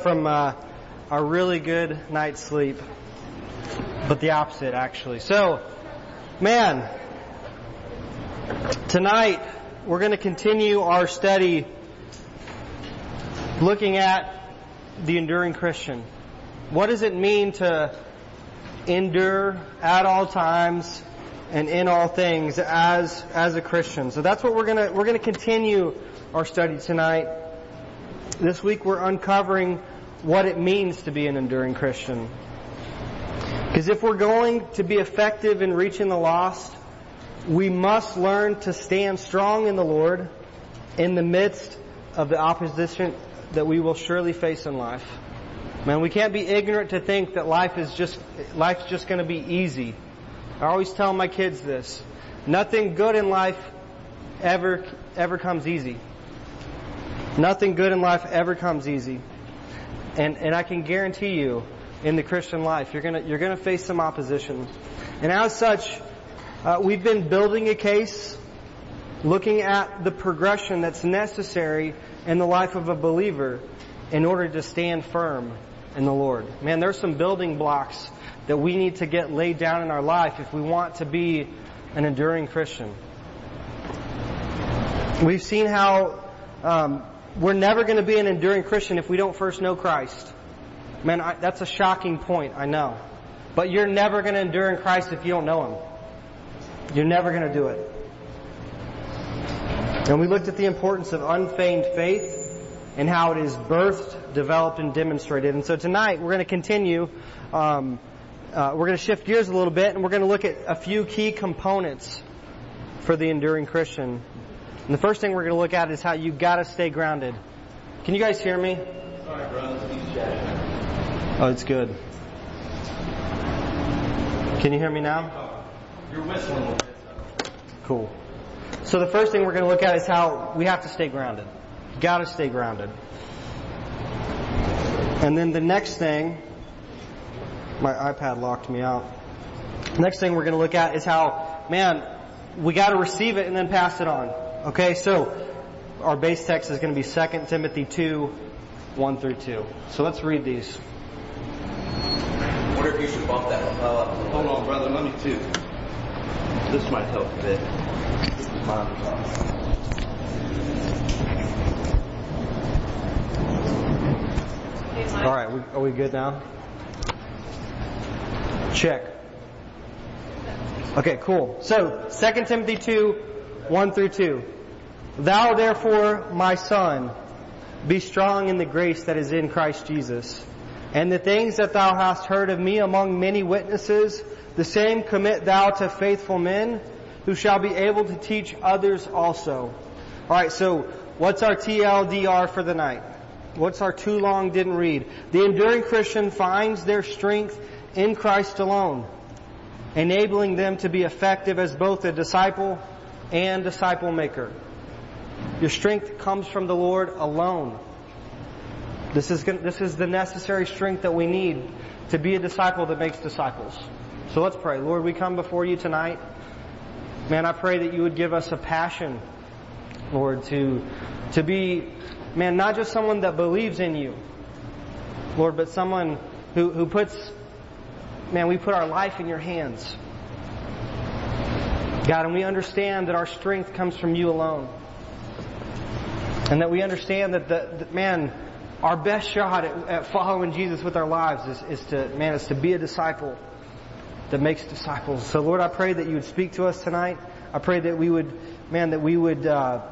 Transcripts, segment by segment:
from uh, a really good night's sleep, but the opposite actually. So, man, tonight we're going to continue our study looking at the enduring Christian. What does it mean to endure at all times and in all things as as a Christian? So that's what we're to we're going to continue our study tonight. This week we're uncovering what it means to be an enduring Christian. Because if we're going to be effective in reaching the lost, we must learn to stand strong in the Lord in the midst of the opposition that we will surely face in life. Man, we can't be ignorant to think that life is just, life's just gonna be easy. I always tell my kids this. Nothing good in life ever, ever comes easy. Nothing good in life ever comes easy. And, and I can guarantee you, in the Christian life, you're gonna, you're gonna face some opposition. And as such, uh, we've been building a case, looking at the progression that's necessary in the life of a believer in order to stand firm in the Lord. Man, there's some building blocks that we need to get laid down in our life if we want to be an enduring Christian. We've seen how um, we're never going to be an enduring Christian if we don't first know Christ. Man, I, that's a shocking point, I know. But you're never going to endure in Christ if you don't know Him. You're never going to do it. And we looked at the importance of unfeigned faith and how it is birthed, developed, and demonstrated. And so tonight we're going to continue. Um, uh, we're going to shift gears a little bit, and we're going to look at a few key components for the enduring Christian. And the first thing we're going to look at is how you got to stay grounded. Can you guys hear me? Sorry, bro. Oh, it's good. Can you hear me now? Oh, you're whistling a bit. Cool. So the first thing we're going to look at is how we have to stay grounded. You got to stay grounded. And then the next thing, my iPad locked me out. Next thing we're going to look at is how, man, we got to receive it and then pass it on. Okay, so our base text is going to be 2 Timothy 2, 1 through 2. So let's read these. I wonder if you should bump that up. Hold on, brother. Let me too. This might help a bit. This is mine. All right, we, are we good now? Check. Okay, cool. So, 2 Timothy 2, 1 through 2. Thou therefore, my son, be strong in the grace that is in Christ Jesus. And the things that thou hast heard of me among many witnesses, the same commit thou to faithful men, who shall be able to teach others also. Alright, so what's our TLDR for the night? What's our too long didn't read? The enduring Christian finds their strength in Christ alone, enabling them to be effective as both a disciple and disciple maker. Your strength comes from the Lord alone. This is, this is the necessary strength that we need to be a disciple that makes disciples. So let's pray. Lord, we come before you tonight. Man, I pray that you would give us a passion, Lord, to, to be, man, not just someone that believes in you, Lord, but someone who, who puts, man, we put our life in your hands. God, and we understand that our strength comes from you alone. And that we understand that the, the man, our best shot at, at, following Jesus with our lives is, is to, man, is to be a disciple that makes disciples. So Lord, I pray that you would speak to us tonight. I pray that we would, man, that we would, uh,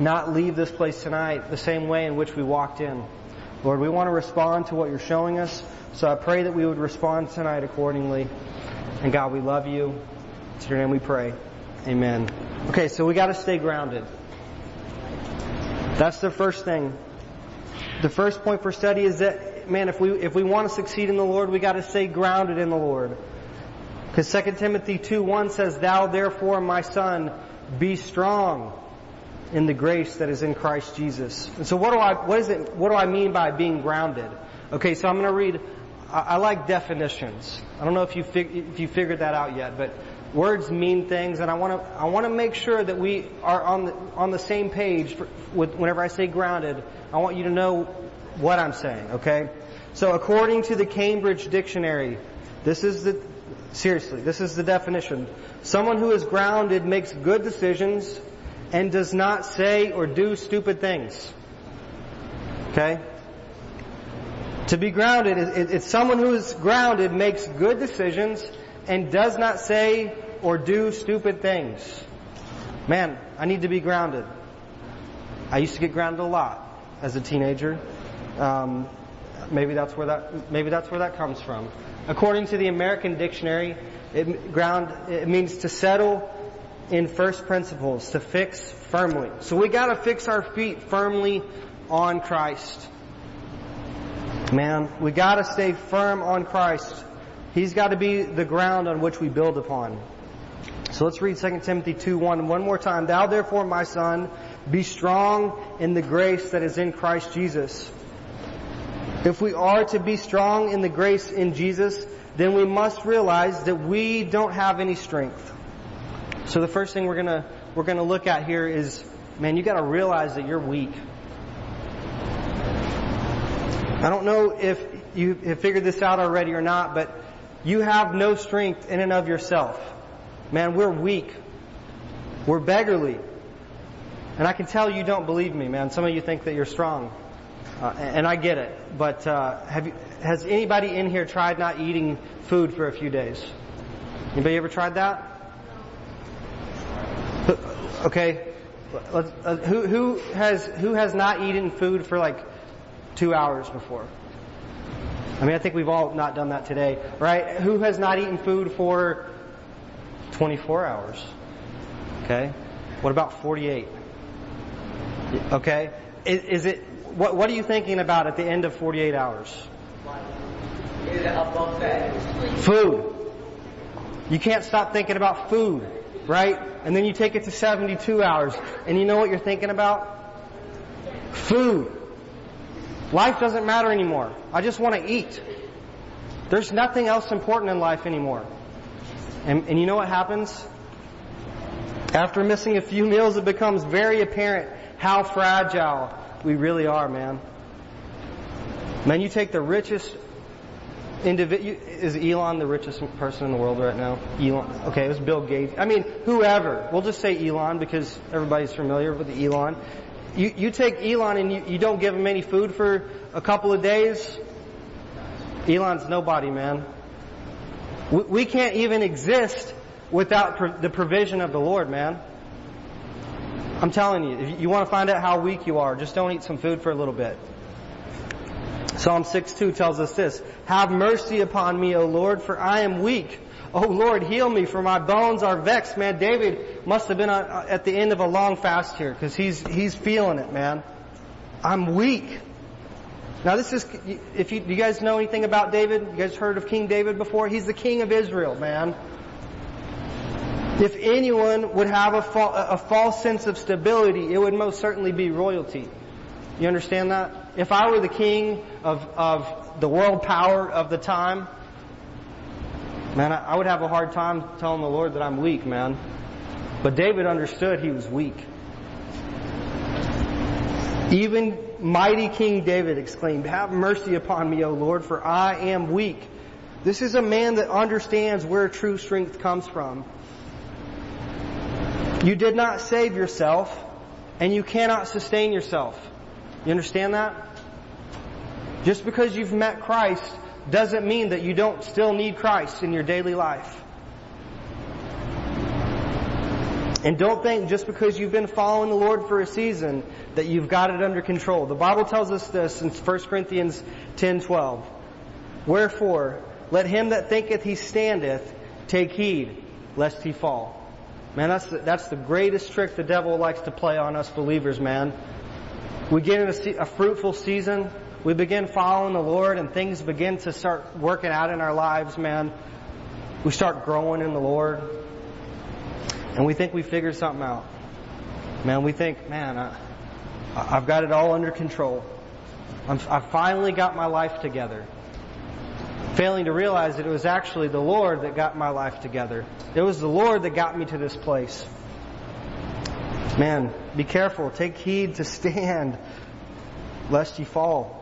not leave this place tonight the same way in which we walked in. Lord, we want to respond to what you're showing us. So I pray that we would respond tonight accordingly. And God, we love you. It's your name we pray. Amen. Okay, so we gotta stay grounded. That's the first thing. The first point for study is that, man, if we, if we want to succeed in the Lord, we gotta stay grounded in the Lord. Because 2 Timothy 2 1 says, Thou therefore, my son, be strong in the grace that is in Christ Jesus. And so what do I, what is it, what do I mean by being grounded? Okay, so I'm gonna read, I, I like definitions. I don't know if you, fig, if you figured that out yet, but words mean things and I want to, I want to make sure that we are on the, on the same page for, with, whenever I say grounded. I want you to know what I'm saying, okay? So according to the Cambridge Dictionary, this is the, seriously, this is the definition. Someone who is grounded makes good decisions and does not say or do stupid things. Okay? To be grounded, it's someone who is grounded makes good decisions and does not say or do stupid things. Man, I need to be grounded. I used to get grounded a lot as a teenager. Um, maybe that's where that maybe that's where that comes from. According to the American Dictionary, it ground it means to settle in first principles, to fix firmly. So we got to fix our feet firmly on Christ. Man, we got to stay firm on Christ. He's got to be the ground on which we build upon. So let's read 2 Timothy 2 1 one more time. Thou therefore, my son, be strong in the grace that is in Christ Jesus. If we are to be strong in the grace in Jesus, then we must realize that we don't have any strength. So the first thing we're gonna we're gonna look at here is, man, you got to realize that you're weak. I don't know if you have figured this out already or not, but you have no strength in and of yourself. Man, we're weak. We're beggarly. And I can tell you don't believe me, man. Some of you think that you're strong. Uh, and I get it. But uh, have you, has anybody in here tried not eating food for a few days? Anybody ever tried that? Okay. Uh, who, who has who has not eaten food for like two hours before? I mean, I think we've all not done that today, right? Who has not eaten food for 24 hours? Okay. What about 48? Okay. Is, is it what, what are you thinking about at the end of 48 hours? Food. You can't stop thinking about food, right? And then you take it to 72 hours, and you know what you're thinking about? Food. Life doesn't matter anymore. I just want to eat. There's nothing else important in life anymore. And, and you know what happens? After missing a few meals, it becomes very apparent how fragile we really are, man. Man, you take the richest individual. Is Elon the richest person in the world right now? Elon. Okay, it was Bill Gates. I mean, whoever. We'll just say Elon because everybody's familiar with Elon. You, you take Elon and you, you don't give him any food for a couple of days. Elon's nobody, man. We, we can't even exist without pro- the provision of the Lord, man. I'm telling you, if you want to find out how weak you are, just don't eat some food for a little bit. Psalm 6:2 tells us this, Have mercy upon me, O Lord, for I am weak. O Lord, heal me, for my bones are vexed. Man, David must have been uh, uh, at the end of a long fast here, because he's, he's feeling it, man. I'm weak. Now this is, if you, you guys know anything about David, you guys heard of King David before? He's the king of Israel, man. If anyone would have a, fa- a false sense of stability, it would most certainly be royalty. You understand that? If I were the king of, of the world power of the time, man, I, would have a hard time telling the Lord that I'm weak, man. But David understood he was weak. Even mighty King David exclaimed, Have mercy upon me, O Lord, for I am weak. This is a man that understands where true strength comes from. You did not save yourself, and you cannot sustain yourself. You understand that? Just because you've met Christ doesn't mean that you don't still need Christ in your daily life. And don't think just because you've been following the Lord for a season that you've got it under control. The Bible tells us this in 1 Corinthians 10:12. Wherefore, let him that thinketh he standeth take heed lest he fall. Man, that's the, that's the greatest trick the devil likes to play on us believers, man. We get in a, a fruitful season, we begin following the Lord, and things begin to start working out in our lives, man. We start growing in the Lord, and we think we figured something out. Man, we think, man, I, I've got it all under control. I'm, I finally got my life together failing to realize that it was actually the Lord that got my life together. It was the Lord that got me to this place. Man, be careful. Take heed to stand lest you fall.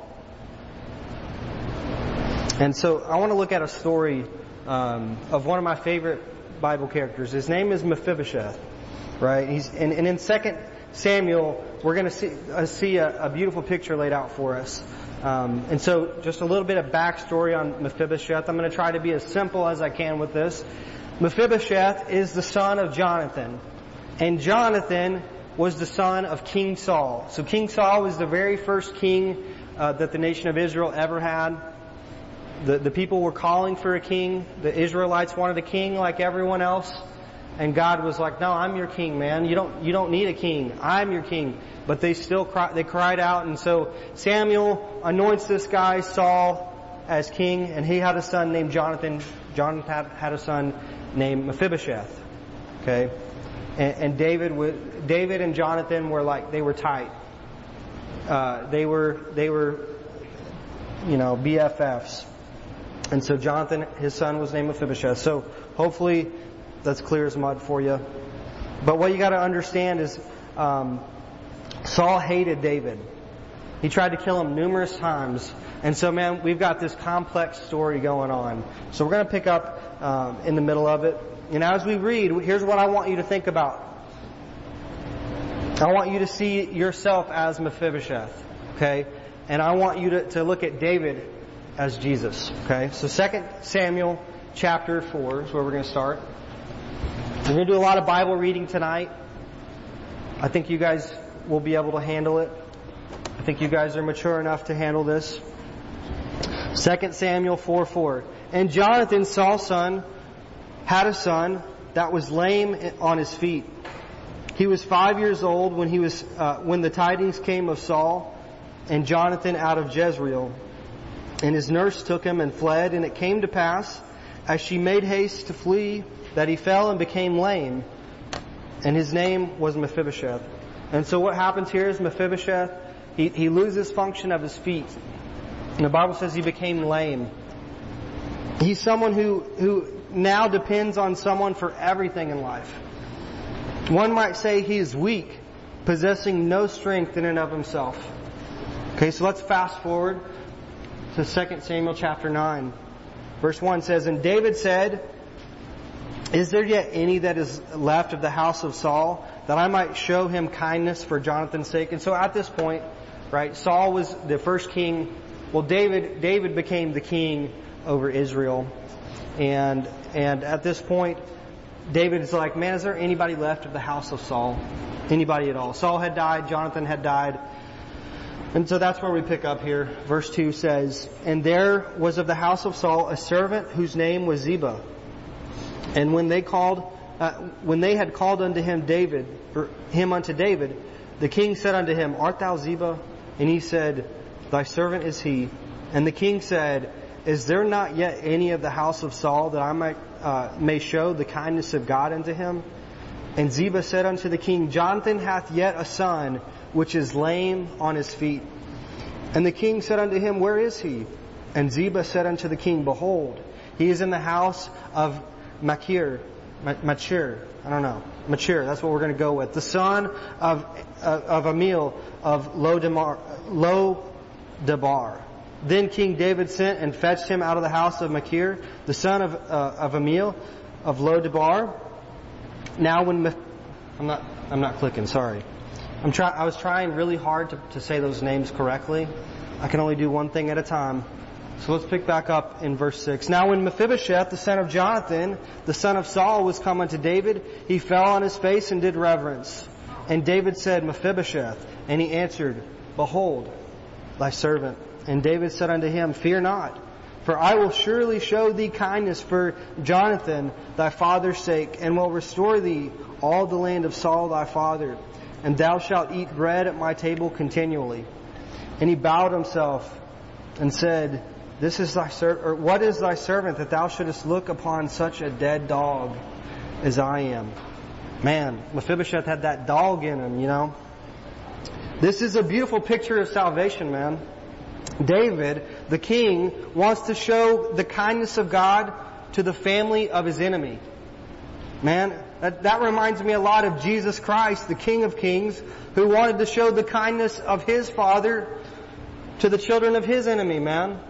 And so I want to look at a story um, of one of my favorite Bible characters. His name is Mephibosheth, right? He's and, and in Second Samuel, we're going to see uh, see a, a, beautiful picture laid out for us. Um, and so, just a little bit of backstory on Mephibosheth. I'm going to try to be as simple as I can with this. Mephibosheth is the son of Jonathan, and Jonathan was the son of King Saul. So King Saul was the very first king uh, that the nation of Israel ever had. The, the people were calling for a king. The Israelites wanted a king like everyone else. And God was like, no, I'm your king, man. You don't, you don't need a king. I'm your king. But they still cry, they cried out. And so Samuel anoints this guy, Saul, as king. And he had a son named Jonathan. Jonathan had a son named Mephibosheth. Okay. And, and David, David and Jonathan were like, they were tight. Uh, they were, they were, you know, BFFs. And so Jonathan, his son, was named Mephibosheth. So hopefully that's clear as mud for you. But what you got to understand is um, Saul hated David. He tried to kill him numerous times. And so, man, we've got this complex story going on. So we're going to pick up um, in the middle of it. And as we read, here's what I want you to think about. I want you to see yourself as Mephibosheth. Okay? And I want you to, to look at David as Jesus. Okay? So 2 Samuel chapter 4 is where we're going to start. We're going to do a lot of Bible reading tonight. I think you guys will be able to handle it. I think you guys are mature enough to handle this. 2 Samuel 4 4. And Jonathan, Saul's son, had a son that was lame on his feet. He was five years old when he was uh, when the tidings came of Saul and Jonathan out of Jezreel. And his nurse took him and fled, and it came to pass, as she made haste to flee, that he fell and became lame. And his name was Mephibosheth. And so what happens here is Mephibosheth, he, he loses function of his feet. And the Bible says he became lame. He's someone who, who now depends on someone for everything in life. One might say he is weak, possessing no strength in and of himself. Okay, so let's fast forward to 2 Samuel chapter 9. Verse 1 says, And David said, Is there yet any that is left of the house of Saul, that I might show him kindness for Jonathan's sake? And so at this point, right, Saul was the first king. Well, David, David became the king over Israel. And, and at this point, David is like, man, is there anybody left of the house of Saul? Anybody at all? Saul had died, Jonathan had died. And so that's where we pick up here. Verse 2 says, And there was of the house of Saul a servant whose name was Ziba. And when they called, uh, when they had called unto him David, or him unto David, the king said unto him, Art thou Ziba? And he said, Thy servant is he. And the king said, Is there not yet any of the house of Saul that I might, uh, may show the kindness of God unto him? And Ziba said unto the king, Jonathan hath yet a son, which is lame on his feet. And the king said unto him, Where is he? And Ziba said unto the king, Behold, he is in the house of Machir, Machir, I don't know, Machir, that's what we're going to go with. The son of, uh, of Ammiel of Lodemar, Lodebar. Then King David sent and fetched him out of the house of Machir, the son of, uh, of Ammiel of Lodebar. Now when, I'm not, I'm not clicking, sorry. I'm try, I was trying really hard to, to say those names correctly. I can only do one thing at a time. So let's pick back up in verse 6. Now when Mephibosheth, the son of Jonathan, the son of Saul, was come unto David, he fell on his face and did reverence. And David said, Mephibosheth. And he answered, Behold, thy servant. And David said unto him, Fear not, for I will surely show thee kindness for Jonathan thy father's sake, and will restore thee all the land of Saul thy father and thou shalt eat bread at my table continually. And he bowed himself and said, This is thy ser- or what is thy servant that thou shouldest look upon such a dead dog as I am? Man, Mephibosheth had that dog in him, you know. This is a beautiful picture of salvation, man. David, the king, wants to show the kindness of God to the family of his enemy. Man, that, that reminds me a lot of Jesus Christ, the King of Kings, who wanted to show the kindness of His Father to the children of His enemy, man.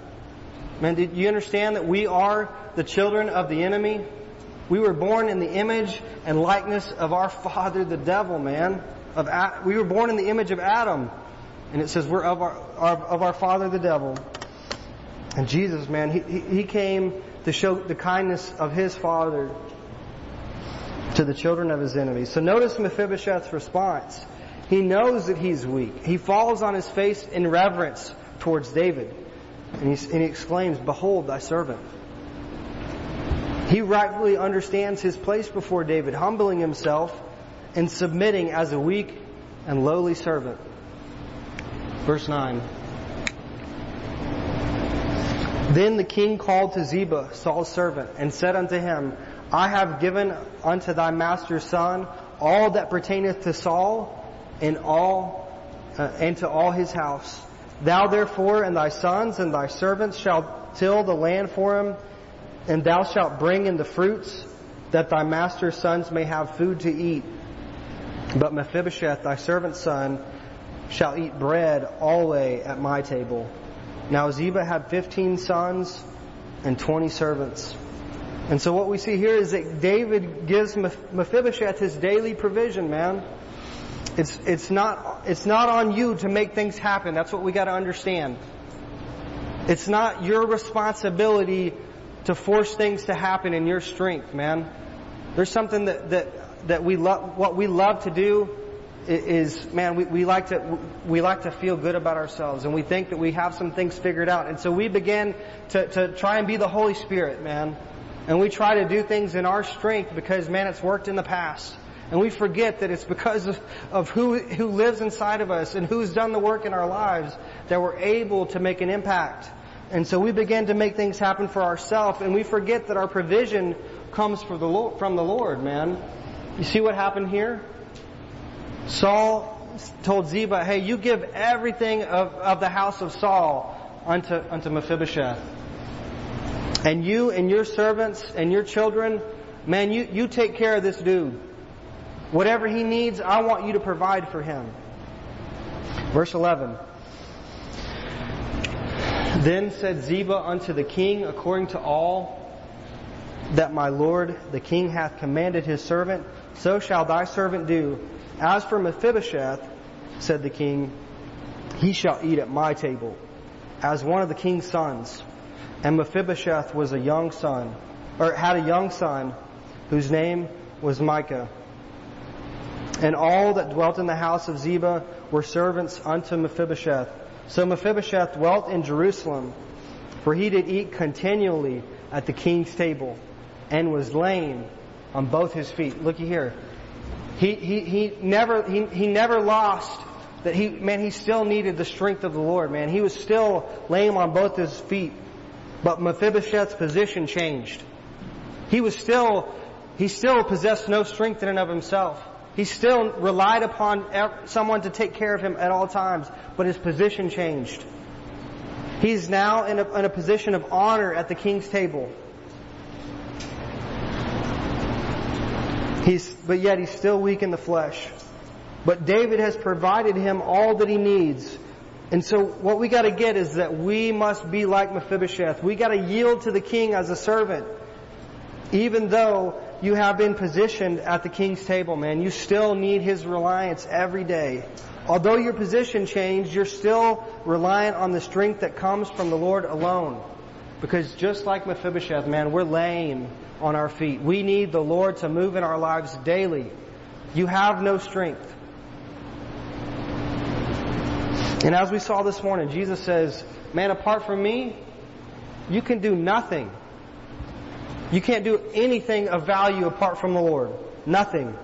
Man, did you understand that we are the children of the enemy? We were born in the image and likeness of our father, the devil, man. Of we were born in the image of Adam, and it says we're of our, of our father, the devil. And Jesus, man, he, he came to show the kindness of his father to the children of his enemies. So notice Mephibosheth's response. He knows that he's weak. He falls on his face in reverence towards David. And he, and he exclaims, Behold thy servant. He rightfully understands his place before David, humbling himself and submitting as a weak and lowly servant. Verse 9. Then the king called to Ziba, Saul's servant, and said unto him, I have given unto thy master's son all that pertaineth to Saul and all uh, and to all his house. Thou therefore and thy sons and thy servants shall till the land for him, and thou shalt bring in the fruits, that thy master's sons may have food to eat. But Mephibosheth, thy servant's son, shall eat bread alway at my table. Now Ziba had fifteen sons and twenty servants. And so what we see here is that David gives Mephibosheth his daily provision, man. It's, it's not, it's not on you to make things happen. That's what we gotta understand. It's not your responsibility to force things to happen in your strength, man. There's something that, that, that we love, what we love to do is, man, we, we like to, we like to feel good about ourselves and we think that we have some things figured out. And so we begin to, to try and be the Holy Spirit, man. And we try to do things in our strength because, man, it's worked in the past. And we forget that it's because of, of who, who lives inside of us and who's done the work in our lives that we're able to make an impact. And so we begin to make things happen for ourselves and we forget that our provision comes from the Lord, from the Lord, man. You see what happened here? Saul told Ziba, hey, you give everything of, of the house of Saul unto, unto Mephibosheth. And you and your servants and your children, man, you, you take care of this dude. Whatever he needs, I want you to provide for him. Verse 11. Then said Ziba unto the king, according to all that my lord the king hath commanded his servant, so shall thy servant do. As for Mephibosheth, said the king, he shall eat at my table, as one of the king's sons. And Mephibosheth was a young son, or had a young son, whose name was Micah. And all that dwelt in the house of Ziba were servants unto Mephibosheth. So Mephibosheth dwelt in Jerusalem, for he did eat continually at the king's table, and was lame on both his feet. Looky here. He, he, he never, he, he never lost that he, man, he still needed the strength of the Lord, man. He was still lame on both his feet. But Mephibosheth's position changed. He was still, he still possessed no strength in and of himself. He still relied upon someone to take care of him at all times, but his position changed. He's now in a, in a position of honor at the king's table. He's, but yet he's still weak in the flesh. But David has provided him all that he needs. And so what we gotta get is that we must be like Mephibosheth. We gotta yield to the king as a servant. Even though you have been positioned at the king's table, man. You still need his reliance every day. Although your position changed, you're still reliant on the strength that comes from the Lord alone. Because just like Mephibosheth, man, we're lame on our feet. We need the Lord to move in our lives daily. You have no strength. And as we saw this morning, Jesus says, man, apart from me, you can do nothing. You can't do anything of value apart from the Lord. Nothing.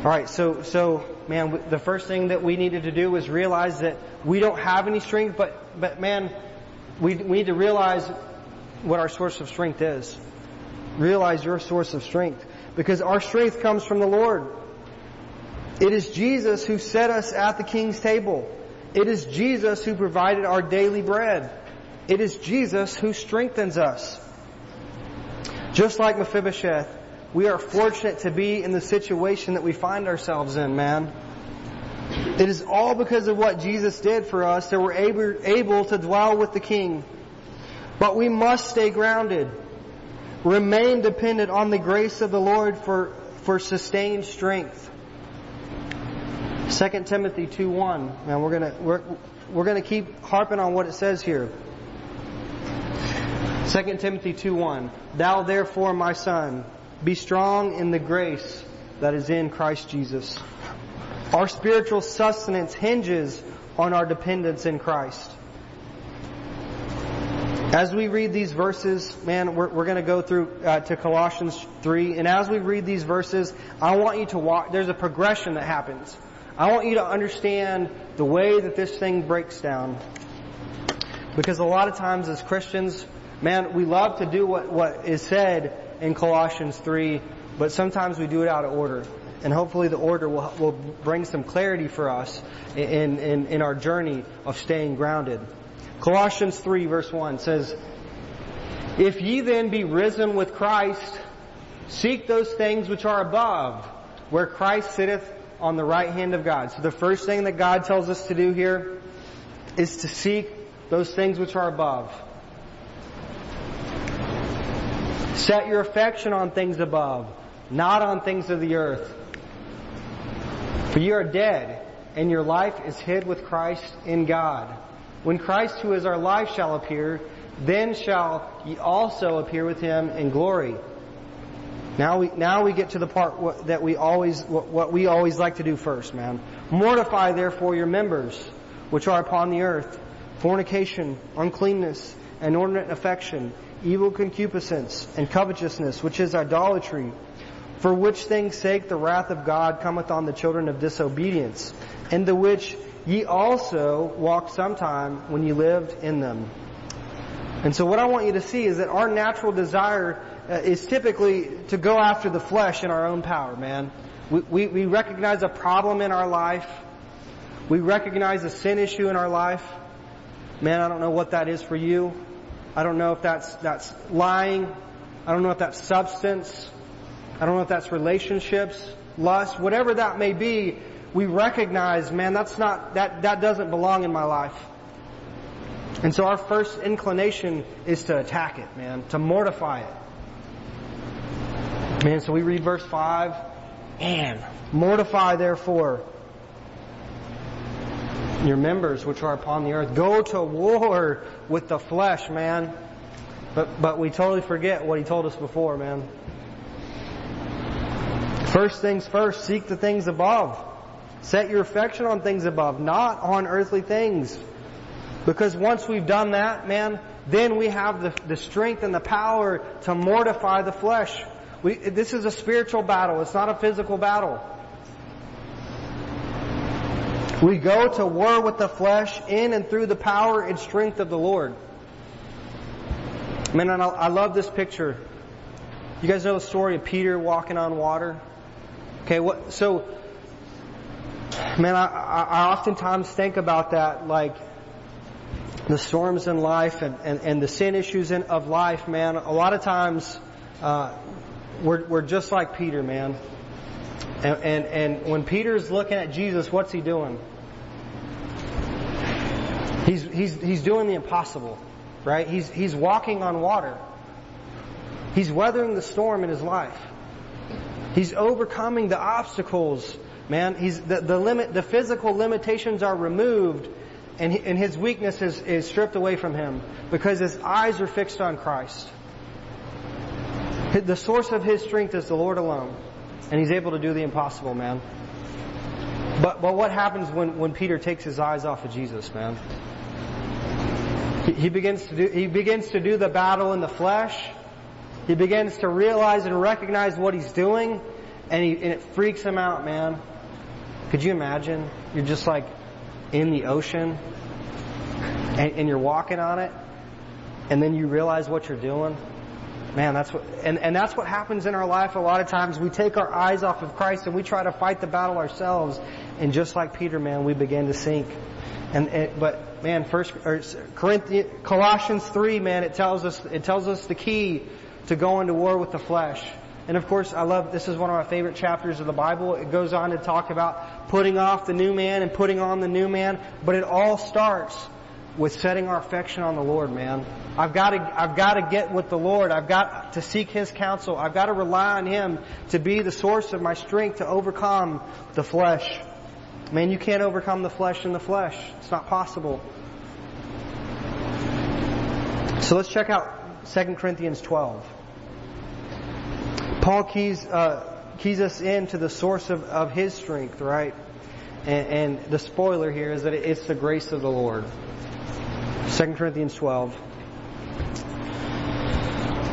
Alright, so, so, man, the first thing that we needed to do was realize that we don't have any strength, but, but man, we, we need to realize what our source of strength is. Realize your source of strength. Because our strength comes from the Lord. It is Jesus who set us at the King's table. It is Jesus who provided our daily bread. It is Jesus who strengthens us. Just like Mephibosheth, we are fortunate to be in the situation that we find ourselves in, man. It is all because of what Jesus did for us that we're able, able to dwell with the King. But we must stay grounded. Remain dependent on the grace of the Lord for, for sustained strength. 2 Timothy 2.1. Now we're gonna, we're, we're gonna keep harping on what it says here. 2 Timothy 2.1. Thou therefore, my son, be strong in the grace that is in Christ Jesus. Our spiritual sustenance hinges on our dependence in Christ. As we read these verses, man, we're, we're going to go through uh, to Colossians 3, and as we read these verses, I want you to walk, there's a progression that happens. I want you to understand the way that this thing breaks down. Because a lot of times as Christians, man, we love to do what, what is said in Colossians 3, but sometimes we do it out of order. And hopefully the order will, will bring some clarity for us in, in, in our journey of staying grounded. Colossians 3 verse 1 says, If ye then be risen with Christ, seek those things which are above, where Christ sitteth on the right hand of God. So the first thing that God tells us to do here is to seek those things which are above. Set your affection on things above, not on things of the earth. For you are dead, and your life is hid with Christ in God. When Christ, who is our life, shall appear, then shall ye also appear with him in glory. Now we now we get to the part that we always what, what we always like to do first, man. Mortify therefore your members which are upon the earth: fornication, uncleanness, inordinate affection, evil concupiscence, and covetousness, which is idolatry. For which things sake the wrath of God cometh on the children of disobedience, in the which ye also walked sometime when ye lived in them. And so what I want you to see is that our natural desire Uh, is typically to go after the flesh in our own power, man. We, we, we recognize a problem in our life. We recognize a sin issue in our life. Man, I don't know what that is for you. I don't know if that's, that's lying. I don't know if that's substance. I don't know if that's relationships, lust, whatever that may be. We recognize, man, that's not, that, that doesn't belong in my life. And so our first inclination is to attack it, man, to mortify it. Man, so we read verse 5, and mortify therefore your members which are upon the earth. Go to war with the flesh, man. But, but we totally forget what he told us before, man. First things first, seek the things above. Set your affection on things above, not on earthly things. Because once we've done that, man, then we have the, the strength and the power to mortify the flesh. We, this is a spiritual battle. It's not a physical battle. We go to war with the flesh in and through the power and strength of the Lord. Man, I love this picture. You guys know the story of Peter walking on water? Okay, what, so, man, I, I oftentimes think about that, like, the storms in life and, and, and the sin issues in, of life, man. A lot of times, uh, we're, we're just like Peter, man. And, and, and when Peter's looking at Jesus, what's he doing? He's, he's, he's doing the impossible, right? He's, he's walking on water. He's weathering the storm in his life. He's overcoming the obstacles, man. He's, the, the limit, the physical limitations are removed and, he, and his weakness is, is stripped away from him because his eyes are fixed on Christ. The source of his strength is the Lord alone. And he's able to do the impossible, man. But, but what happens when, when Peter takes his eyes off of Jesus, man? He, he begins to do, he begins to do the battle in the flesh. He begins to realize and recognize what he's doing, and, he, and it freaks him out, man. Could you imagine? You're just like in the ocean, and, and you're walking on it, and then you realize what you're doing. Man, that's what, and, and that's what happens in our life a lot of times. We take our eyes off of Christ and we try to fight the battle ourselves. And just like Peter, man, we begin to sink. And, and but man, first or Corinthians, Colossians three, man, it tells us it tells us the key to go into war with the flesh. And of course, I love this is one of my favorite chapters of the Bible. It goes on to talk about putting off the new man and putting on the new man, but it all starts with setting our affection on the Lord, man. I've got to, I've got to get with the Lord. I've got to seek His counsel. I've got to rely on Him to be the source of my strength to overcome the flesh. Man, you can't overcome the flesh in the flesh. It's not possible. So let's check out 2 Corinthians 12. Paul keys, uh, keys us into the source of, of his strength, right? And, and the spoiler here is that it's the grace of the Lord. 2 Corinthians 12.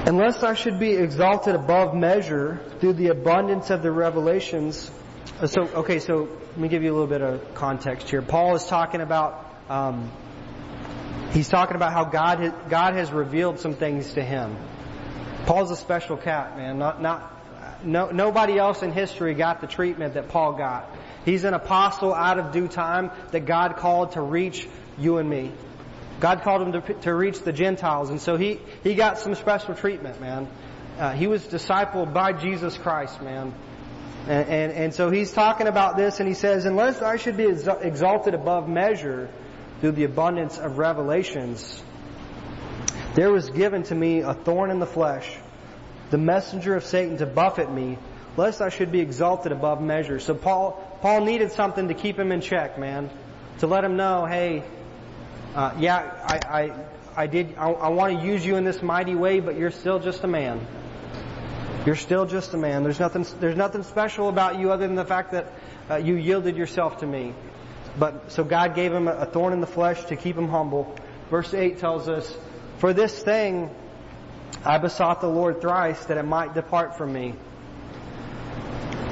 Unless I should be exalted above measure through the abundance of the revelations. Uh, so, okay, so let me give you a little bit of context here. Paul is talking about, um, he's talking about how God has, God has revealed some things to him. Paul's a special cat, man. Not, not, no, nobody else in history got the treatment that Paul got. He's an apostle out of due time that God called to reach you and me. God called him to, to reach the Gentiles, and so he, he got some special treatment, man. Uh, he was discipled by Jesus Christ, man. And, and, and, so he's talking about this, and he says, Unless I should be exalted above measure through the abundance of revelations, there was given to me a thorn in the flesh, the messenger of Satan to buffet me, lest I should be exalted above measure. So Paul, Paul needed something to keep him in check, man. To let him know, hey, uh, yeah, I, I, I did, I, I want to use you in this mighty way, but you're still just a man. You're still just a man. There's nothing, there's nothing special about you other than the fact that uh, you yielded yourself to me. But, so God gave him a thorn in the flesh to keep him humble. Verse 8 tells us, For this thing I besought the Lord thrice that it might depart from me.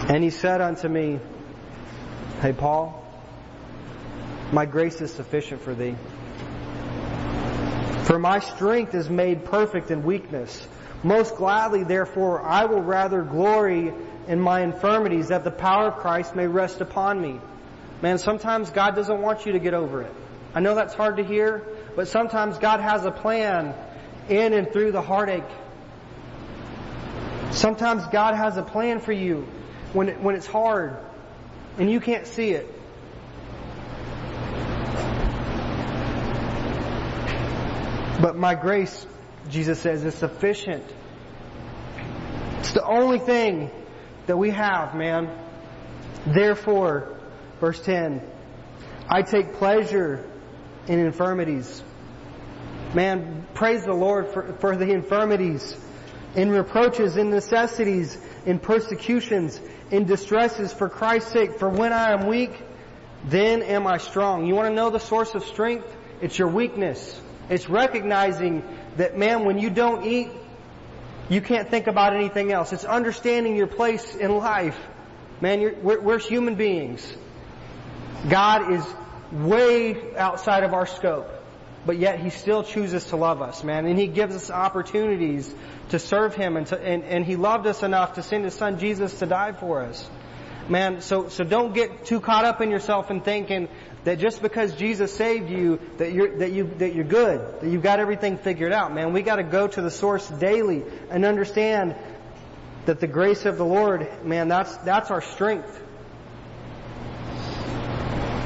And he said unto me, Hey Paul, my grace is sufficient for thee. For my strength is made perfect in weakness. Most gladly, therefore, I will rather glory in my infirmities that the power of Christ may rest upon me. Man, sometimes God doesn't want you to get over it. I know that's hard to hear, but sometimes God has a plan in and through the heartache. Sometimes God has a plan for you when, it, when it's hard and you can't see it. But my grace, Jesus says, is sufficient. It's the only thing that we have, man. Therefore, verse 10, I take pleasure in infirmities. Man, praise the Lord for, for the infirmities, in reproaches, in necessities, in persecutions, in distresses for Christ's sake. For when I am weak, then am I strong. You want to know the source of strength? It's your weakness. It's recognizing that, man, when you don't eat, you can't think about anything else. It's understanding your place in life. Man, we're, we're human beings. God is way outside of our scope, but yet He still chooses to love us, man. And He gives us opportunities to serve Him, and, to, and, and He loved us enough to send His Son Jesus to die for us. Man, so, so don't get too caught up in yourself and thinking that just because Jesus saved you, that you're, that you, that you're good, that you've got everything figured out. Man, we gotta go to the source daily and understand that the grace of the Lord, man, that's, that's our strength.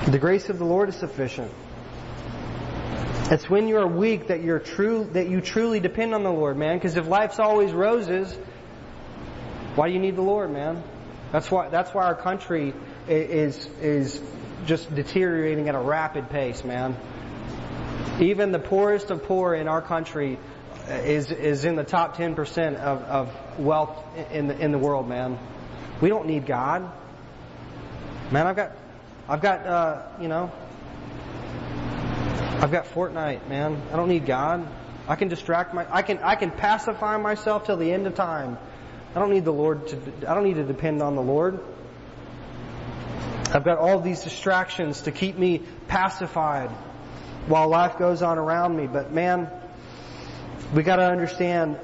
The grace of the Lord is sufficient. It's when you are weak that you're true, that you truly depend on the Lord, man. Because if life's always roses, why do you need the Lord, man? That's why, that's why our country is, is just deteriorating at a rapid pace, man. Even the poorest of poor in our country is, is in the top 10% of, of wealth in the, in the world, man. We don't need God. Man, I've got, I've got, uh, you know, I've got Fortnite, man. I don't need God. I can distract my, I can, I can pacify myself till the end of time I don't need the Lord to, I don't need to depend on the Lord. I've got all these distractions to keep me pacified while life goes on around me. But man, we gotta understand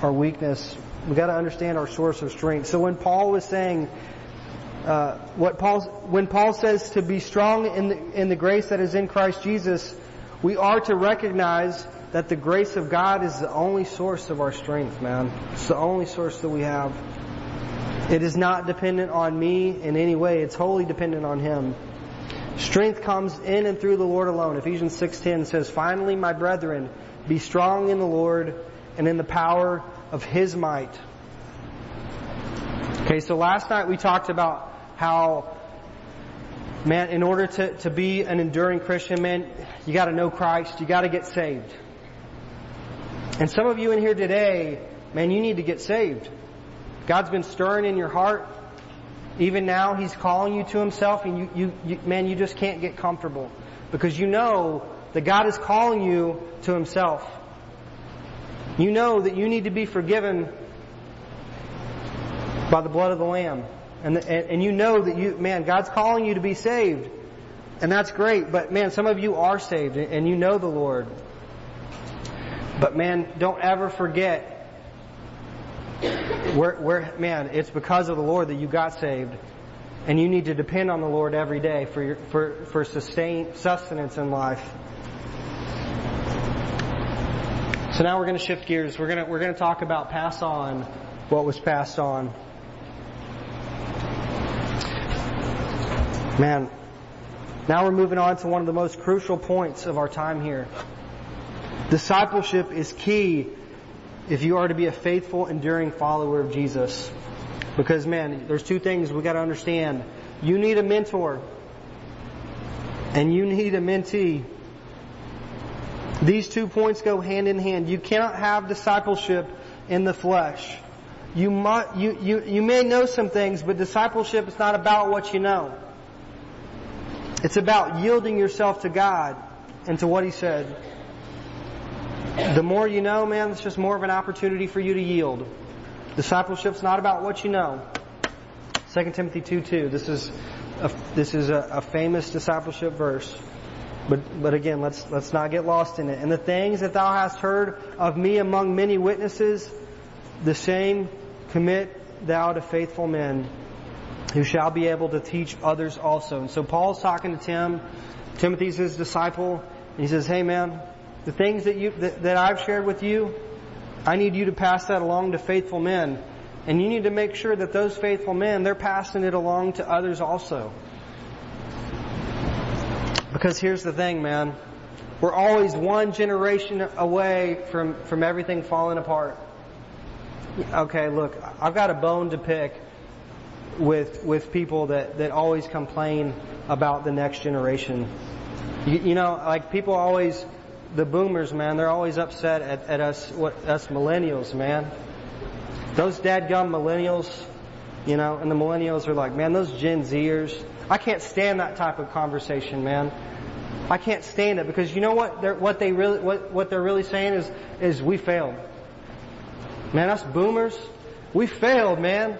our weakness. We gotta understand our source of strength. So when Paul was saying, uh, what Paul, when Paul says to be strong in the, in the grace that is in Christ Jesus, we are to recognize that the grace of God is the only source of our strength, man. It's the only source that we have. It is not dependent on me in any way. It's wholly dependent on Him. Strength comes in and through the Lord alone. Ephesians 6:10 says, "Finally, my brethren, be strong in the Lord and in the power of his might." Okay, so last night we talked about how man, in order to, to be an enduring Christian, man, you gotta know Christ, you gotta get saved. And some of you in here today, man, you need to get saved. God's been stirring in your heart. Even now, He's calling you to Himself, and you, you, you, man, you just can't get comfortable because you know that God is calling you to Himself. You know that you need to be forgiven by the blood of the Lamb, and and, and you know that you, man, God's calling you to be saved, and that's great. But man, some of you are saved, and you know the Lord. But man, don't ever forget where, where, man, it's because of the Lord that you got saved. And you need to depend on the Lord every day for your, for, for sustain, sustenance in life. So now we're going to shift gears. We're going to, we're going to talk about pass on what was passed on. Man, now we're moving on to one of the most crucial points of our time here. Discipleship is key if you are to be a faithful, enduring follower of Jesus. Because man, there's two things we gotta understand. You need a mentor. And you need a mentee. These two points go hand in hand. You cannot have discipleship in the flesh. You, might, you, you, you may know some things, but discipleship is not about what you know. It's about yielding yourself to God and to what He said. The more you know, man, it's just more of an opportunity for you to yield. Discipleship's not about what you know. 2 Timothy 2 2. This is a, this is a, a famous discipleship verse. But, but again, let's, let's not get lost in it. And the things that thou hast heard of me among many witnesses, the same commit thou to faithful men who shall be able to teach others also. And so Paul's talking to Tim. Timothy's his disciple. And he says, hey man, the things that you that, that I've shared with you, I need you to pass that along to faithful men. And you need to make sure that those faithful men, they're passing it along to others also. Because here's the thing, man. We're always one generation away from, from everything falling apart. Okay, look, I've got a bone to pick with, with people that, that always complain about the next generation. You, you know, like people always, the boomers, man, they're always upset at, at us, what, us millennials, man. Those dadgum millennials, you know, and the millennials are like, man, those Gen Zers, I can't stand that type of conversation, man. I can't stand it because you know what they're, what they really, what, what they're really saying is, is we failed. Man, us boomers, we failed, man.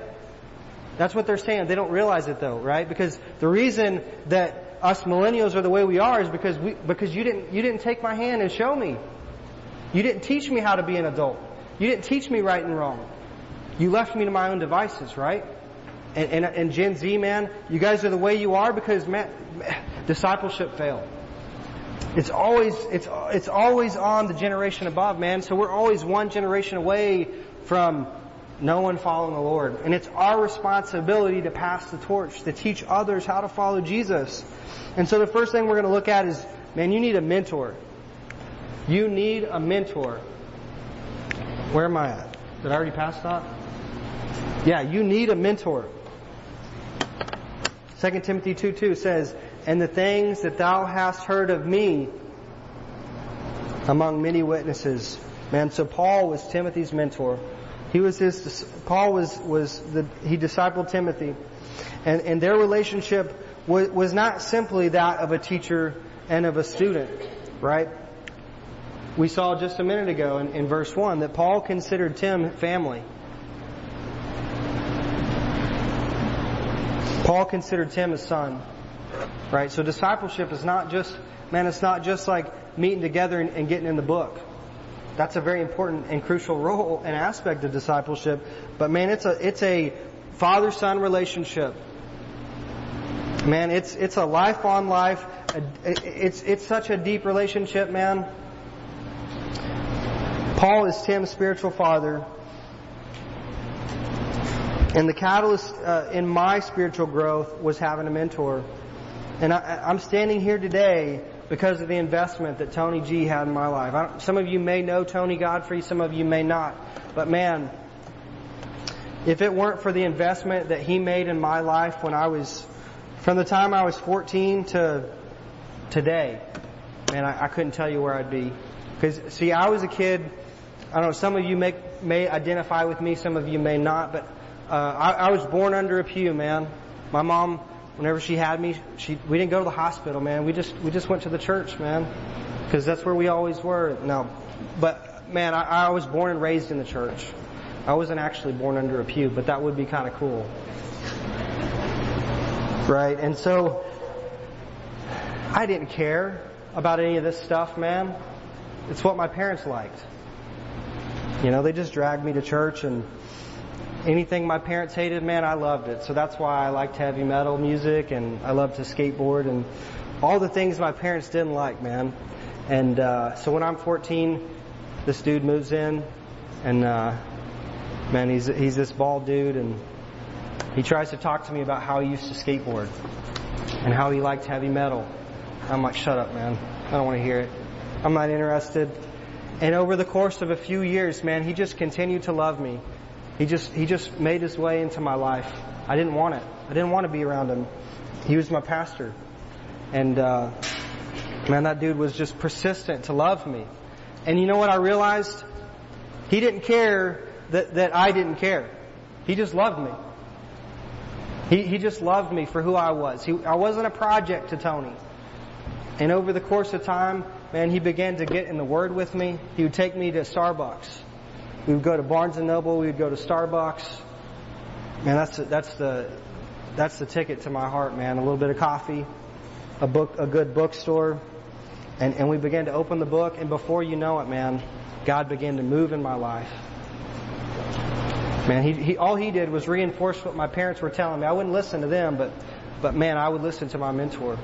That's what they're saying. They don't realize it though, right? Because the reason that us millennials are the way we are is because we, because you didn't, you didn't take my hand and show me. You didn't teach me how to be an adult. You didn't teach me right and wrong. You left me to my own devices, right? And, and, and Gen Z, man, you guys are the way you are because man, discipleship failed. It's always, it's, it's always on the generation above, man. So we're always one generation away from no one following the Lord. And it's our responsibility to pass the torch, to teach others how to follow Jesus. And so the first thing we're going to look at is, man, you need a mentor. You need a mentor. Where am I at? Did I already pass that? Yeah, you need a mentor. 2 Timothy 2 2 says, And the things that thou hast heard of me among many witnesses. Man, so Paul was Timothy's mentor. He was his, Paul was, was the, he discipled Timothy. And, and their relationship was, was not simply that of a teacher and of a student, right? We saw just a minute ago in, in verse 1 that Paul considered Tim family. Paul considered Tim his son, right? So discipleship is not just, man, it's not just like meeting together and, and getting in the book. That's a very important and crucial role and aspect of discipleship. But man, it's a, it's a father-son relationship. Man, it's, it's a life on life. It's, it's such a deep relationship, man. Paul is Tim's spiritual father. And the catalyst uh, in my spiritual growth was having a mentor. And I, I'm standing here today because of the investment that Tony G had in my life. Some of you may know Tony Godfrey, some of you may not. But man, if it weren't for the investment that he made in my life when I was, from the time I was 14 to today, man, I, I couldn't tell you where I'd be. Because, see, I was a kid, I don't know, some of you may, may identify with me, some of you may not, but uh, I, I was born under a pew, man. My mom, whenever she had me, she, we didn't go to the hospital, man. We just, we just went to the church, man. Because that's where we always were. No, but man, I, I was born and raised in the church. I wasn't actually born under a pew, but that would be kind of cool. Right? And so, I didn't care about any of this stuff, man. It's what my parents liked. You know, they just dragged me to church and anything my parents hated, man, I loved it. So that's why I liked heavy metal music and I loved to skateboard and all the things my parents didn't like, man. And uh, so when I'm 14, this dude moves in and uh, man, he's he's this bald dude and he tries to talk to me about how he used to skateboard and how he liked heavy metal. I'm like, shut up, man. I don't want to hear it. I'm not interested. And over the course of a few years, man, he just continued to love me. He just, he just made his way into my life. I didn't want it. I didn't want to be around him. He was my pastor. And, uh, man, that dude was just persistent to love me. And you know what I realized? He didn't care that, that I didn't care. He just loved me. He, he just loved me for who I was. He, I wasn't a project to Tony. And over the course of time, man, he began to get in the Word with me. He would take me to Starbucks. We would go to Barnes and Noble. We would go to Starbucks. Man, that's the, that's the that's the ticket to my heart, man. A little bit of coffee, a book, a good bookstore, and and we began to open the book. And before you know it, man, God began to move in my life. Man, he, he all he did was reinforce what my parents were telling me. I wouldn't listen to them, but but man, I would listen to my mentor.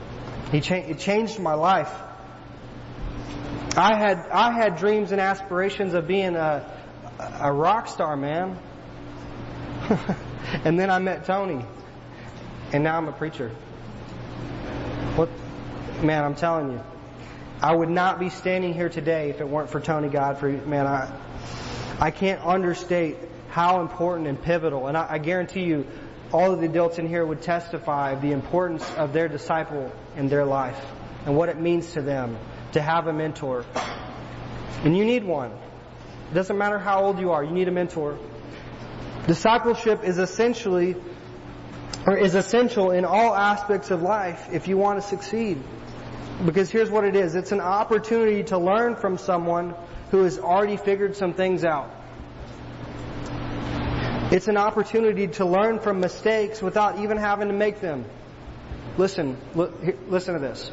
He changed it changed my life. I had I had dreams and aspirations of being a a rock star, man. and then I met Tony, and now I'm a preacher. What, man? I'm telling you, I would not be standing here today if it weren't for Tony Godfrey. Man, I I can't understate how important and pivotal, and I, I guarantee you, all of the adults in here would testify of the importance of their disciple in their life and what it means to them to have a mentor. And you need one. It doesn't matter how old you are, you need a mentor. Discipleship is essentially, or is essential in all aspects of life if you want to succeed. Because here's what it is. It's an opportunity to learn from someone who has already figured some things out. It's an opportunity to learn from mistakes without even having to make them. Listen, listen to this.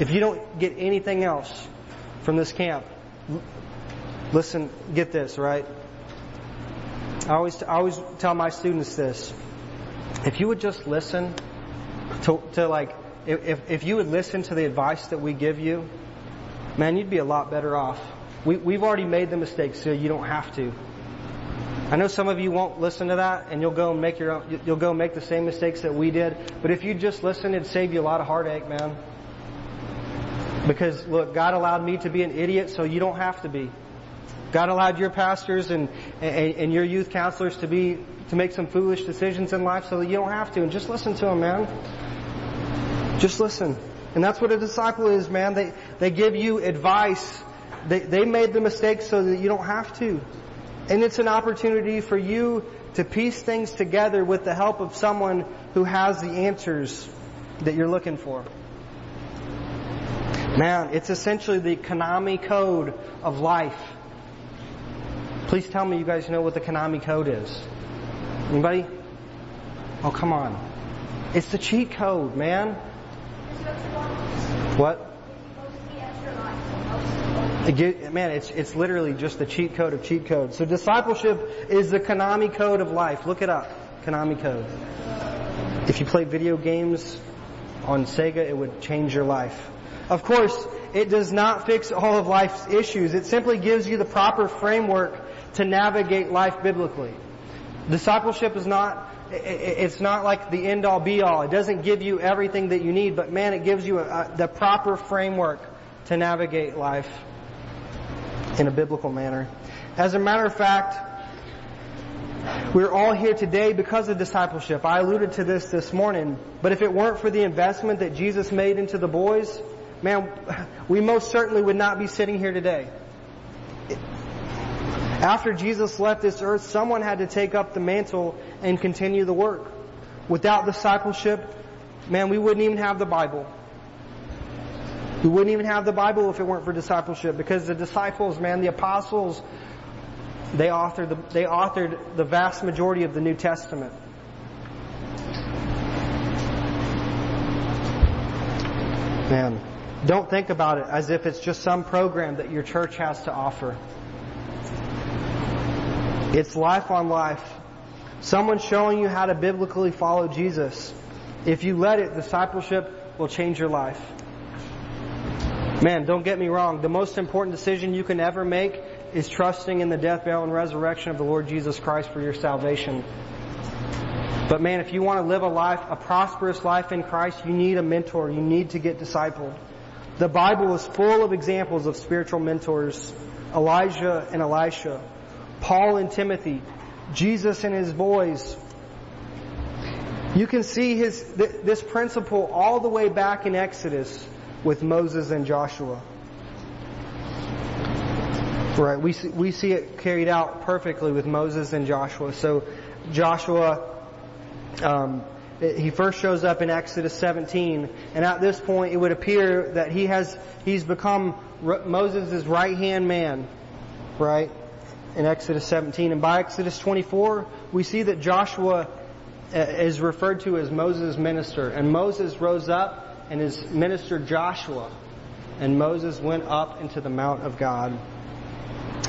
If you don't get anything else from this camp, listen, get this, right? I always, I always tell my students this. If you would just listen to, to like, if, if you would listen to the advice that we give you, man, you'd be a lot better off. We, we've already made the mistakes, so you don't have to. I know some of you won't listen to that, and you'll go and make your own, you'll go make the same mistakes that we did. But if you just listen, it'd save you a lot of heartache, man. Because look, God allowed me to be an idiot, so you don't have to be. God allowed your pastors and, and, and your youth counselors to be to make some foolish decisions in life, so that you don't have to. And just listen to them, man. Just listen. And that's what a disciple is, man. They they give you advice. They they made the mistakes so that you don't have to. And it's an opportunity for you to piece things together with the help of someone who has the answers that you're looking for. Man, it's essentially the Konami code of life. Please tell me you guys know what the Konami code is. Anybody? Oh, come on. It's the cheat code, man. What? man, it's, it's literally just the cheat code of cheat codes. So discipleship is the Konami code of life. Look it up. Konami code. If you play video games on Sega, it would change your life. Of course, it does not fix all of life's issues. It simply gives you the proper framework to navigate life biblically. Discipleship is not it's not like the end all be all. It doesn't give you everything that you need, but man, it gives you a, a, the proper framework to navigate life in a biblical manner. As a matter of fact, we're all here today because of discipleship. I alluded to this this morning, but if it weren't for the investment that Jesus made into the boys, man, we most certainly would not be sitting here today. After Jesus left this earth, someone had to take up the mantle and continue the work. Without discipleship, man, we wouldn't even have the Bible. We wouldn't even have the Bible if it weren't for discipleship because the disciples, man, the apostles, they authored the, they authored the vast majority of the New Testament. Man, don't think about it as if it's just some program that your church has to offer. It's life on life. Someone showing you how to biblically follow Jesus. If you let it, discipleship will change your life. Man, don't get me wrong. The most important decision you can ever make is trusting in the death, burial, and resurrection of the Lord Jesus Christ for your salvation. But man, if you want to live a life, a prosperous life in Christ, you need a mentor. You need to get discipled. The Bible is full of examples of spiritual mentors. Elijah and Elisha. Paul and Timothy, Jesus and his boys. You can see his, this principle all the way back in Exodus with Moses and Joshua. Right, we see, we see it carried out perfectly with Moses and Joshua. So Joshua, um, he first shows up in Exodus 17, and at this point it would appear that he has he's become Moses' right hand man, right? In Exodus 17. And by Exodus 24, we see that Joshua uh, is referred to as Moses' minister. And Moses rose up and his minister Joshua. And Moses went up into the Mount of God.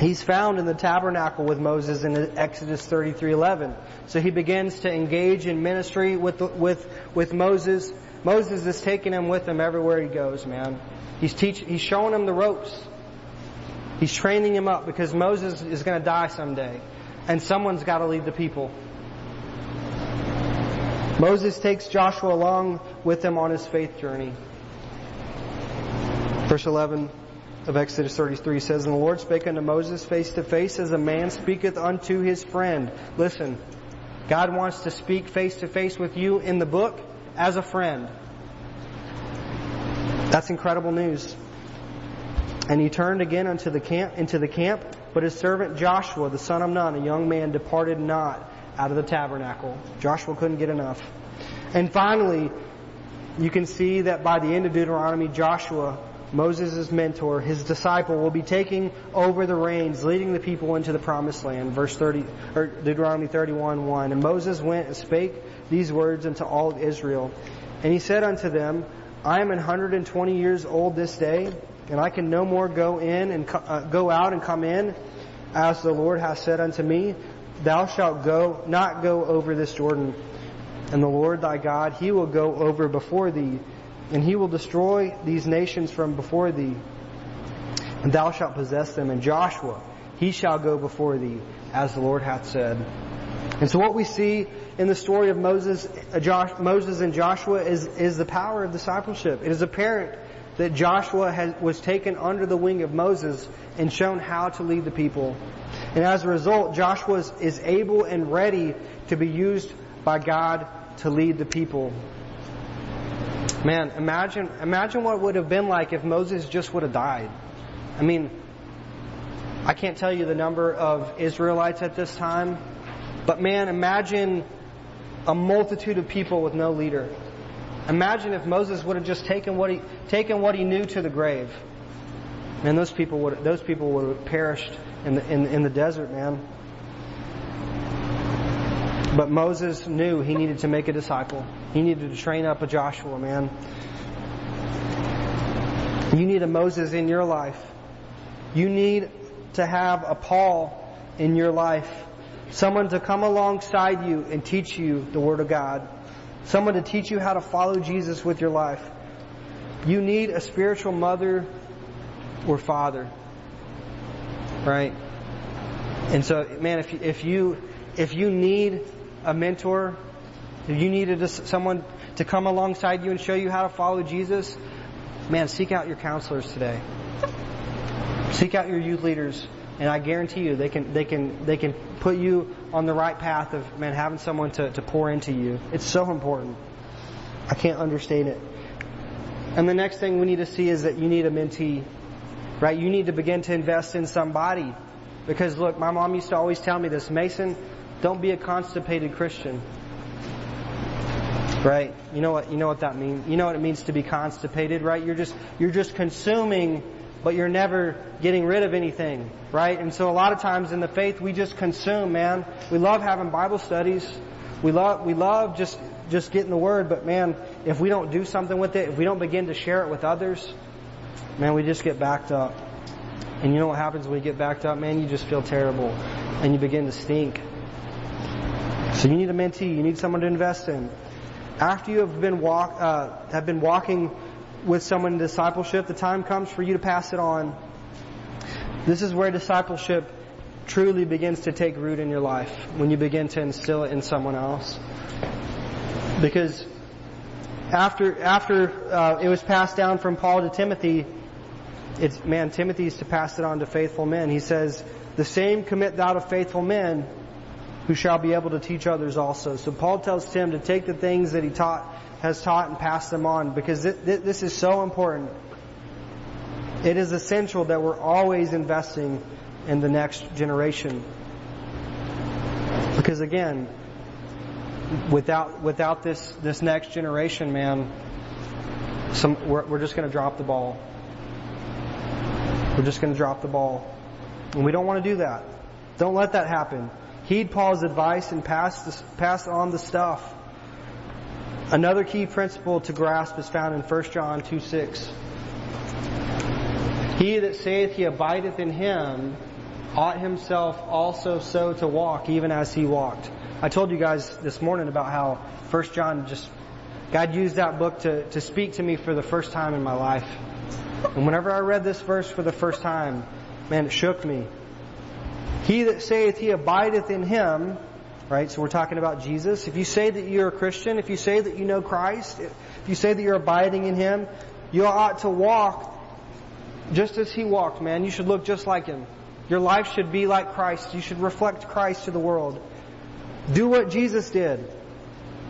He's found in the tabernacle with Moses in Exodus 33:11. So he begins to engage in ministry with with with Moses. Moses is taking him with him everywhere he goes, man. He's teach, he's showing him the ropes. He's training him up because Moses is going to die someday. And someone's got to lead the people. Moses takes Joshua along with him on his faith journey. Verse 11 of Exodus 33 says, And the Lord spake unto Moses face to face as a man speaketh unto his friend. Listen, God wants to speak face to face with you in the book as a friend. That's incredible news. And he turned again unto the camp, into the camp, but his servant Joshua, the son of Nun, a young man, departed not out of the tabernacle. Joshua couldn't get enough. And finally, you can see that by the end of Deuteronomy, Joshua, Moses' mentor, his disciple, will be taking over the reins, leading the people into the promised land. Verse 30, or Deuteronomy 31, 1. And Moses went and spake these words unto all Israel. And he said unto them, I am an hundred and twenty years old this day, and I can no more go in and uh, go out and come in, as the Lord hath said unto me, Thou shalt go not go over this Jordan, and the Lord thy God he will go over before thee, and he will destroy these nations from before thee, and thou shalt possess them. And Joshua he shall go before thee, as the Lord hath said. And so what we see in the story of Moses, uh, Josh, Moses and Joshua is, is the power of discipleship. It is apparent that Joshua was taken under the wing of Moses and shown how to lead the people. And as a result, Joshua is, is able and ready to be used by God to lead the people. Man, imagine, imagine what it would have been like if Moses just would have died. I mean, I can't tell you the number of Israelites at this time, but man, imagine a multitude of people with no leader. Imagine if Moses would have just taken what he, taken what he knew to the grave. Man, those people would, those people would have perished in the, in, in the desert, man. But Moses knew he needed to make a disciple. He needed to train up a Joshua, man. You need a Moses in your life. You need to have a Paul in your life. Someone to come alongside you and teach you the Word of God someone to teach you how to follow Jesus with your life. You need a spiritual mother or father. Right? And so, man, if you, if you, if you need a mentor, If you needed someone to come alongside you and show you how to follow Jesus, man, seek out your counselors today. Seek out your youth leaders, and I guarantee you they can they can they can put you on the right path of man having someone to, to pour into you. It's so important. I can't understate it. And the next thing we need to see is that you need a mentee. Right? You need to begin to invest in somebody. Because look, my mom used to always tell me this, Mason, don't be a constipated Christian. Right? You know what you know what that means? You know what it means to be constipated, right? You're just you're just consuming but you're never getting rid of anything, right? And so a lot of times in the faith we just consume, man. We love having Bible studies. We love we love just just getting the word, but man, if we don't do something with it, if we don't begin to share it with others, man, we just get backed up. And you know what happens when you get backed up, man? You just feel terrible and you begin to stink. So you need a mentee. You need someone to invest in. After you have been walk, uh, have been walking with someone in discipleship, the time comes for you to pass it on. This is where discipleship truly begins to take root in your life when you begin to instill it in someone else. Because after after uh, it was passed down from Paul to Timothy, it's man Timothy's to pass it on to faithful men. He says, "The same commit thou to faithful men, who shall be able to teach others also." So Paul tells Tim to take the things that he taught has taught and passed them on because this is so important. It is essential that we're always investing in the next generation. Because again, without without this this next generation, man, some we're, we're just going to drop the ball. We're just going to drop the ball, and we don't want to do that. Don't let that happen. Heed Paul's advice and pass this, pass on the stuff. Another key principle to grasp is found in 1 John 2 6. He that saith he abideth in him ought himself also so to walk, even as he walked. I told you guys this morning about how 1 John just, God used that book to, to speak to me for the first time in my life. And whenever I read this verse for the first time, man, it shook me. He that saith he abideth in him Right? So we're talking about Jesus. If you say that you're a Christian, if you say that you know Christ, if you say that you're abiding in Him, you ought to walk just as He walked, man. You should look just like Him. Your life should be like Christ. You should reflect Christ to the world. Do what Jesus did.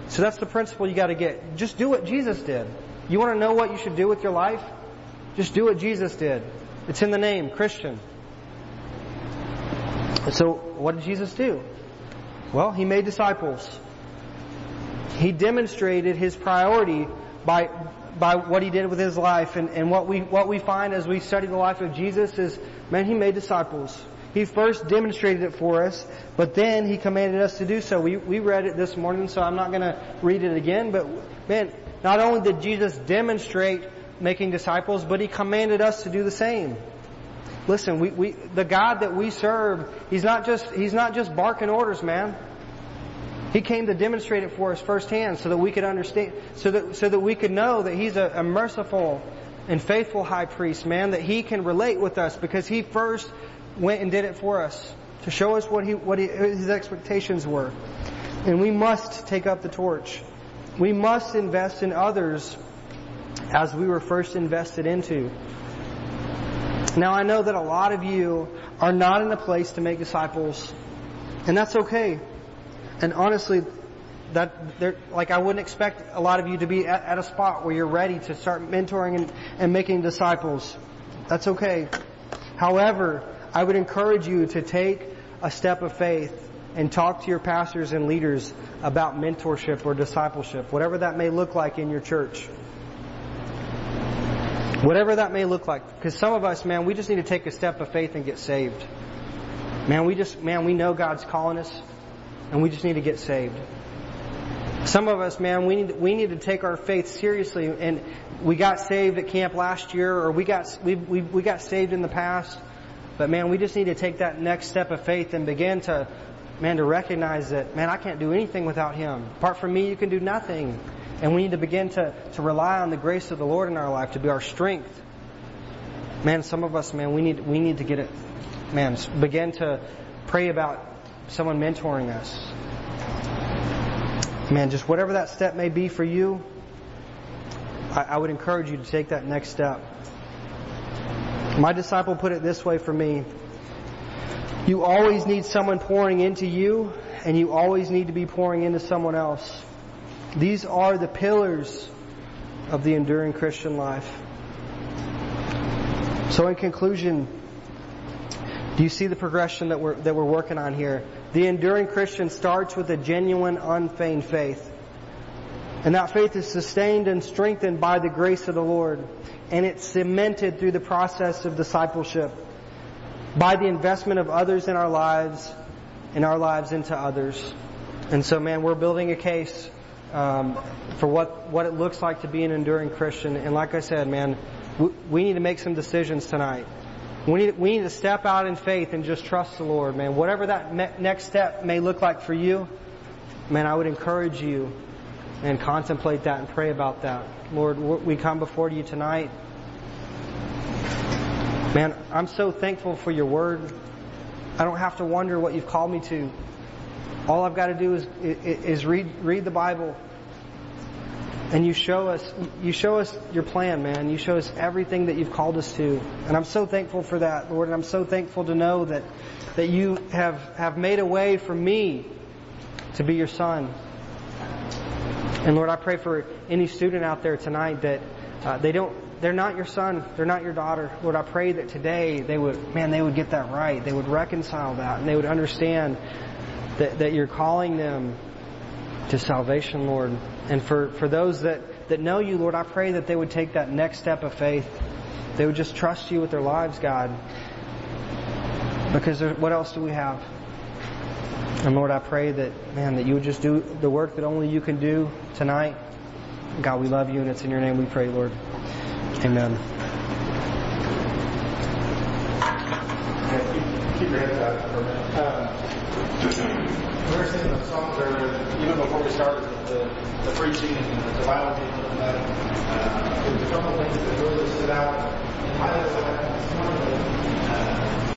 So that's the principle you gotta get. Just do what Jesus did. You wanna know what you should do with your life? Just do what Jesus did. It's in the name, Christian. So, what did Jesus do? Well, he made disciples. He demonstrated his priority by by what he did with his life and, and what we what we find as we study the life of Jesus is man he made disciples. He first demonstrated it for us, but then he commanded us to do so. We we read it this morning, so I'm not gonna read it again, but man, not only did Jesus demonstrate making disciples, but he commanded us to do the same. Listen, we, we, the God that we serve, He's not just, He's not just barking orders, man. He came to demonstrate it for us firsthand so that we could understand, so that, so that we could know that He's a, a merciful and faithful high priest, man, that He can relate with us because He first went and did it for us to show us what He, what he, His expectations were. And we must take up the torch. We must invest in others as we were first invested into. Now I know that a lot of you are not in a place to make disciples, and that's okay. And honestly, that like I wouldn't expect a lot of you to be at, at a spot where you're ready to start mentoring and, and making disciples. That's okay. However, I would encourage you to take a step of faith and talk to your pastors and leaders about mentorship or discipleship, whatever that may look like in your church. Whatever that may look like. Because some of us, man, we just need to take a step of faith and get saved. Man, we just, man, we know God's calling us and we just need to get saved. Some of us, man, we need, we need to take our faith seriously and we got saved at camp last year or we got, we, we, we got saved in the past. But man, we just need to take that next step of faith and begin to, man, to recognize that, man, I can't do anything without Him. Apart from me, you can do nothing. And we need to begin to, to rely on the grace of the Lord in our life to be our strength. Man, some of us, man, we need, we need to get it, man, begin to pray about someone mentoring us. Man, just whatever that step may be for you, I, I would encourage you to take that next step. My disciple put it this way for me. You always need someone pouring into you, and you always need to be pouring into someone else. These are the pillars of the enduring Christian life. So, in conclusion, do you see the progression that we're, that we're working on here? The enduring Christian starts with a genuine, unfeigned faith. And that faith is sustained and strengthened by the grace of the Lord. And it's cemented through the process of discipleship by the investment of others in our lives and our lives into others. And so, man, we're building a case um, for what, what it looks like to be an enduring Christian. And like I said, man, we, we need to make some decisions tonight. We need, we need to step out in faith and just trust the Lord, man. Whatever that me- next step may look like for you, man, I would encourage you and contemplate that and pray about that. Lord, we come before you tonight. Man, I'm so thankful for your word. I don't have to wonder what you've called me to. All I've got to do is, is read, read the Bible. And you show us, you show us your plan, man. You show us everything that you've called us to. And I'm so thankful for that, Lord. And I'm so thankful to know that, that you have, have made a way for me to be your son. And Lord, I pray for any student out there tonight that uh, they don't, they're not your son, they're not your daughter. Lord, I pray that today they would, man, they would get that right. They would reconcile that and they would understand that, that you're calling them to salvation, Lord. And for, for those that, that know you, Lord, I pray that they would take that next step of faith. They would just trust you with their lives, God. Because what else do we have? And Lord, I pray that, man, that you would just do the work that only you can do tonight. God, we love you, and it's in your name we pray, Lord. Amen. Keep your for a minute. Um, the even before we started the, the preaching and the. Uh, a couple of things that really stood out. I